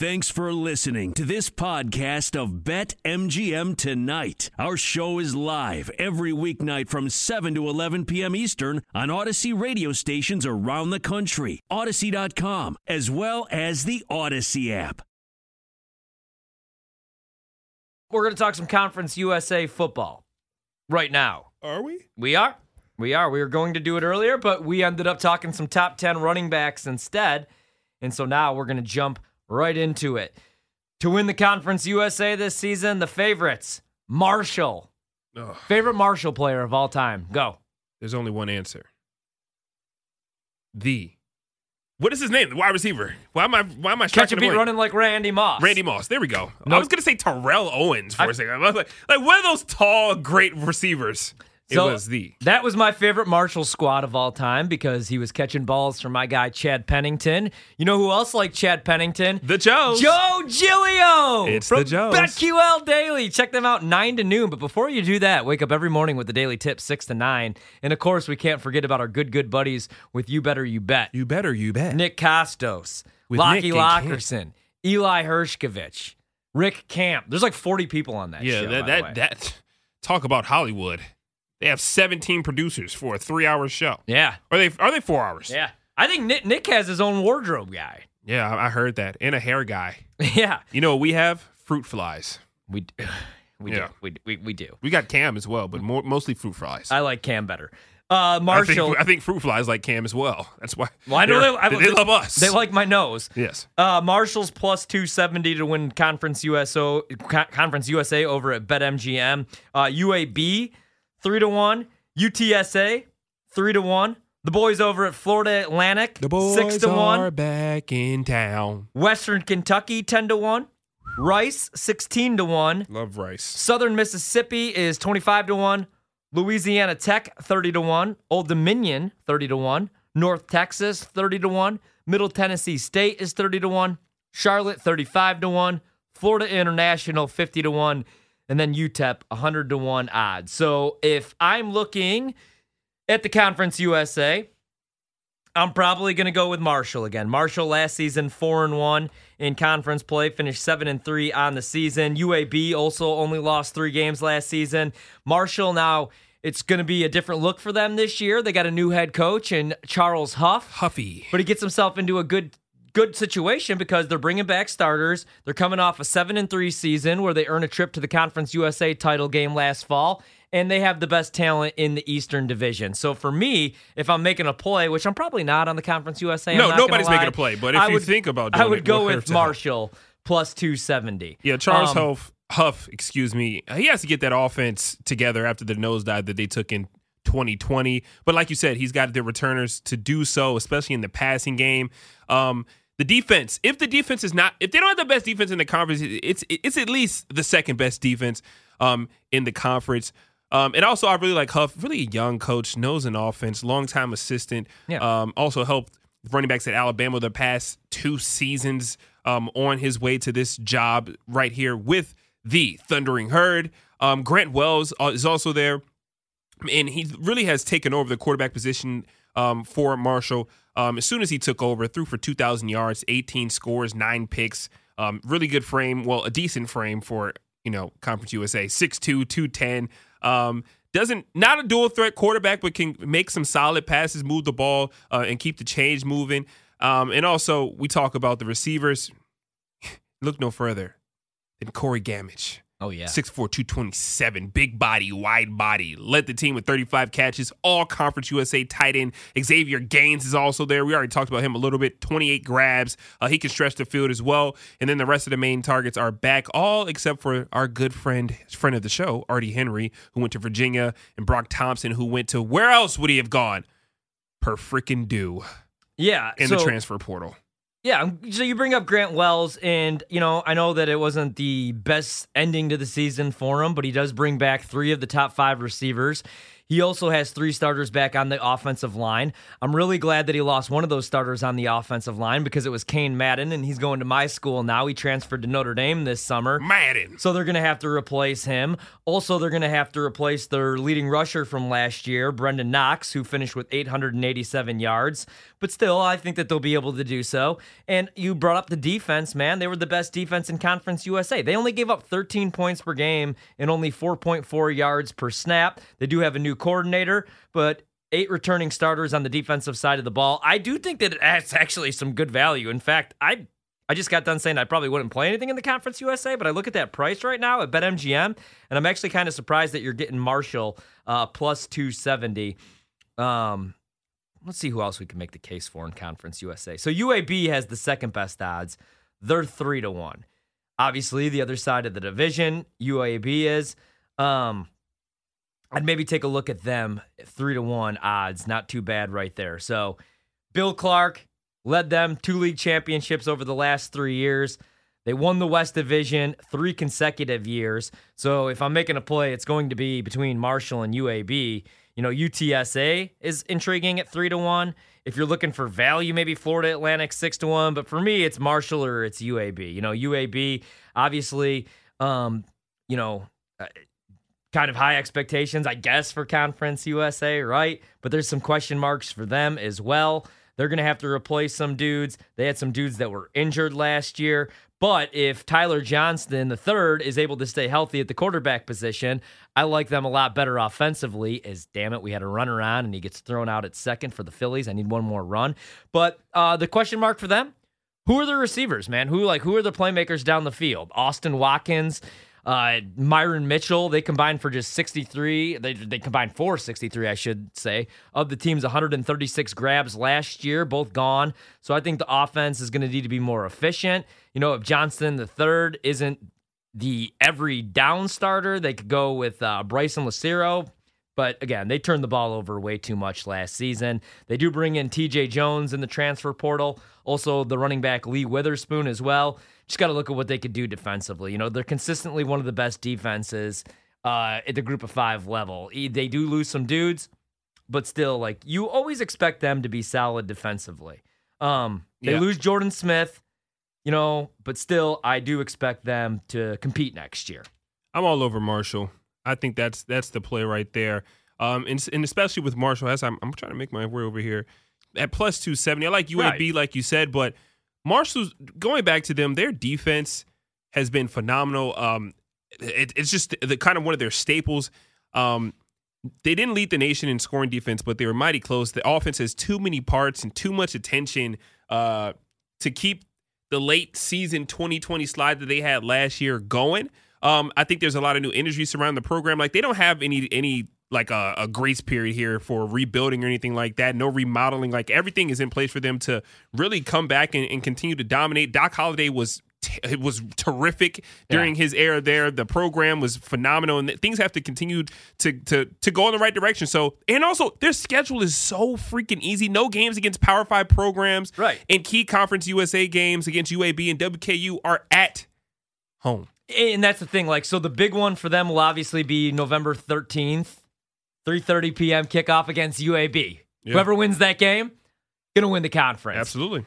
Thanks for listening to this podcast of Bet MGM Tonight. Our show is live every weeknight from 7 to 11 p.m. Eastern on Audacy radio stations around the country, Audacy.com, as well as the Audacy app. We're going to talk some Conference USA football right now. Are we? We are. We are. We were going to do it earlier, but we ended up talking some top 10 running backs instead. And so now we're going to jump right into it. To win the Conference USA this season, the favorites, Marshall. Ugh. Favorite Marshall player of all time. Go. There's only one answer. The. What is his name? The wide receiver. Why am I? Why am I Catch a beat running like Randy Moss. Randy Moss. There we go. No. I was gonna say Terrell Owens for I- a second. I was like, like what are those tall, great receivers? So, was the. That was my favorite Marshall squad of all time because he was catching balls from my guy Chad Pennington. You know who else liked Chad Pennington? The Joes. Joe Giglio. It's from the Joes. BetQL Daily. Check them out 9 to noon. But before you do that, wake up every morning with the Daily Tip 6 to 9. And of course, we can't forget about our good, good buddies with You Better You Bet. You better, you bet. Nick Kostos, With Lockie Lockerson, Eli Hershkovich, Rick Camp. There's like 40 people on that yeah, show. that by the way. that that. Talk about Hollywood. They have 17 producers for a three-hour show. Yeah. Are they? Are they four hours? Yeah. I think Nick, Nick has his own wardrobe guy. Yeah, I I heard that. And a hair guy. yeah. You know what we have? Fruit flies. We, d- we Yeah. do. We, we, we do. We got Cam as well, but more, mostly fruit flies. I like Cam better. Uh, I Marshall. think, I think fruit flies like Cam as well. That's why. Well, I know they- I- they love us. They like my nose. yes. Uh, Marshall's plus 270 to win Conference USO Conference USA over at BetMGM. Uh, UAB 3 to 1, UTSA 3 to 1. The boys over at Florida Atlantic 6 to 1. back in town. Western Kentucky 10 to 1. Rice 16 to 1. Love rice. Southern Mississippi is 25 to 1. Louisiana Tech 30 to 1. Old Dominion 30 to 1. North Texas 30 to 1. Middle Tennessee State is 30 to 1. Charlotte 35 to 1. Florida International 50 to 1. And then UTEP 100 to 1 odds. So if I'm looking at the Conference USA, I'm probably going to go with Marshall again. Marshall last season 4 and 1 in conference play, finished 7 and 3 on the season. UAB also only lost 3 games last season. Marshall now it's going to be a different look for them this year. They got a new head coach and Charles Huff, Huffy. but he gets himself into a good good situation because they're bringing back starters. They're coming off a 7 and 3 season where they earn a trip to the Conference USA title game last fall and they have the best talent in the Eastern Division. So for me, if I'm making a play, which I'm probably not on the Conference USA, I'm No, nobody's making a play, but if I you would- think about I would it, go with? Marshall plus 270. Yeah, Charles Um, Huff, Huff, excuse me, he has to get that offense together after the nosedive that they took in 2020. But like you said, he's got the returners to do so, especially in the passing game. Um, the defense, if the defense is not, if they don't have the best defense in the conference, it's it's at least the second best defense um, in the conference. Um, and also, I really like Huff, really a young coach, knows an offense, longtime assistant. Yeah. Um, also helped running backs at Alabama the past two seasons um, on his way to this job right here with the Thundering Herd. Um, Grant Wells uh, is also there, and he really has taken over the quarterback position um, for Marshall. Um, as soon as he took over, threw for 2,000 yards, 18 scores, nine picks. Um, really good frame, well, a decent frame for you know Conference USA, 6'2", 210. Um, doesn't not a dual threat quarterback, but can make some solid passes, move the ball, uh, and keep the change moving. Um, and also, we talk about the receivers. Look no further than Corey Gammage. Oh yeah. 6'4, 227, big body, wide body. Led the team with 35 catches, all Conference USA tight end. Xavier Gaines is also there. We already talked about him a little bit. 28 grabs. Uh, he can stretch the field as well. And then the rest of the main targets are back, all except for our good friend, friend of the show, Artie Henry, who went to Virginia, and Broc Thompson, who went to where else would he have gone? Per freaking do Yeah. in so, the transfer portal. Yeah, so you bring up Grant Wells, and you know I know that it wasn't the best ending to the season for him, but he does bring back three of the top five receivers. He also has three starters back on the offensive line. I'm really glad that he lost one of those starters on the offensive line because it was Cain Madden, and he's going to my school now. He transferred to Notre Dame this summer. Madden. So they're going to have to replace him. Also, they're going to have to replace their leading rusher from last year, Brenden Knox, who finished with 887 yards. But still, I think that they'll be able to do so. And you brought up the defense, man. They were the best defense in Conference USA. They only gave up 13 points per game and only 4.4 yards per snap. They do have a new coordinator, but eight returning starters on the defensive side of the ball. I do think that it's actually some good value. In fact, I I just got done saying I probably wouldn't play anything in the Conference USA, but I look at that price right now at BetMGM, and I'm actually kind of surprised that you're getting Marshall uh, plus 270. Um, let's see who else we can make the case for in Conference USA. So UAB has the second best odds. They're three to one. Obviously, the other side of the division, UAB is. Um, I'd maybe take a look at them three to one odds. Not too bad right there. So, Bill Clark led them two league championships over the last three years. They won the West Division three consecutive years. So, if I'm making a play, it's going to be between Marshall and UAB. You know, UTSA is intriguing at three to one. If you're looking for value, maybe Florida Atlantic six to one. But for me, it's Marshall or it's UAB. You know, UAB obviously, um, you know, uh, kind of high expectations, I guess, for Conference USA, right? But there's some question marks for them as well. They're going to have to replace some dudes. They had some dudes that were injured last year. But if Tyler Johnston, the third, is able to stay healthy at the quarterback position, I like them a lot better offensively. As damn it, we had a runner on and he gets thrown out at second for the Phillies. I need one more run. But uh, the question mark for them: Who are the receivers, man? Who like who are the playmakers down the field? Austin Watkins. Uh, Myron Mitchell, they combined for just 63. They, they combined for 63, I should say, of the team's 136 grabs last year, both gone. So I think the offense is going to need to be more efficient. You know, if Johnston the third isn't the every down starter, they could go with uh, Bryson Lucero. But again, they turned the ball over way too much last season. They do bring in TJ Jones in the transfer portal, also the running back Lee Witherspoon as well just got to look at what they could do defensively. You know, they're consistently one of the best defenses uh, at the group of five level. They do lose some dudes, but still, like you always expect them to be solid defensively. Um, they Yeah. lose Jordan Smith, you know, but still, I do expect them to compete next year. I'm all over Marshall. I think that's that's the play right there. Um, and, and especially with Marshall, as I'm, I'm trying to make my way over here at plus 270. I like UAB, like you said, but Marshall's going back to them. Their defense has been phenomenal. Um, it, it's just the kind of one of their staples. Um, they didn't lead the nation in scoring defense, but they were mighty close. The offense has too many parts and too much attention uh, to keep the late season 2020 slide that they had last year going. Um, I think there's a lot of new energy surrounding the program. Like they don't have any any like a, a grace period here for rebuilding or anything like that. No remodeling. Like everything is in place for them to really come back and, and continue to dominate. Doc Holliday was t- it was terrific during his era there. The program was phenomenal, and things have to continue to to to go in the right direction. So, and also their schedule is so freaking easy. No games against Power Five programs, Right. And key Conference USA games against UAB and WKU are at home. And that's the thing. Like, so the big one for them will obviously be November 13th, 3:30 p.m. kickoff against UAB. Yeah. Whoever wins that game, gonna win the conference. Absolutely.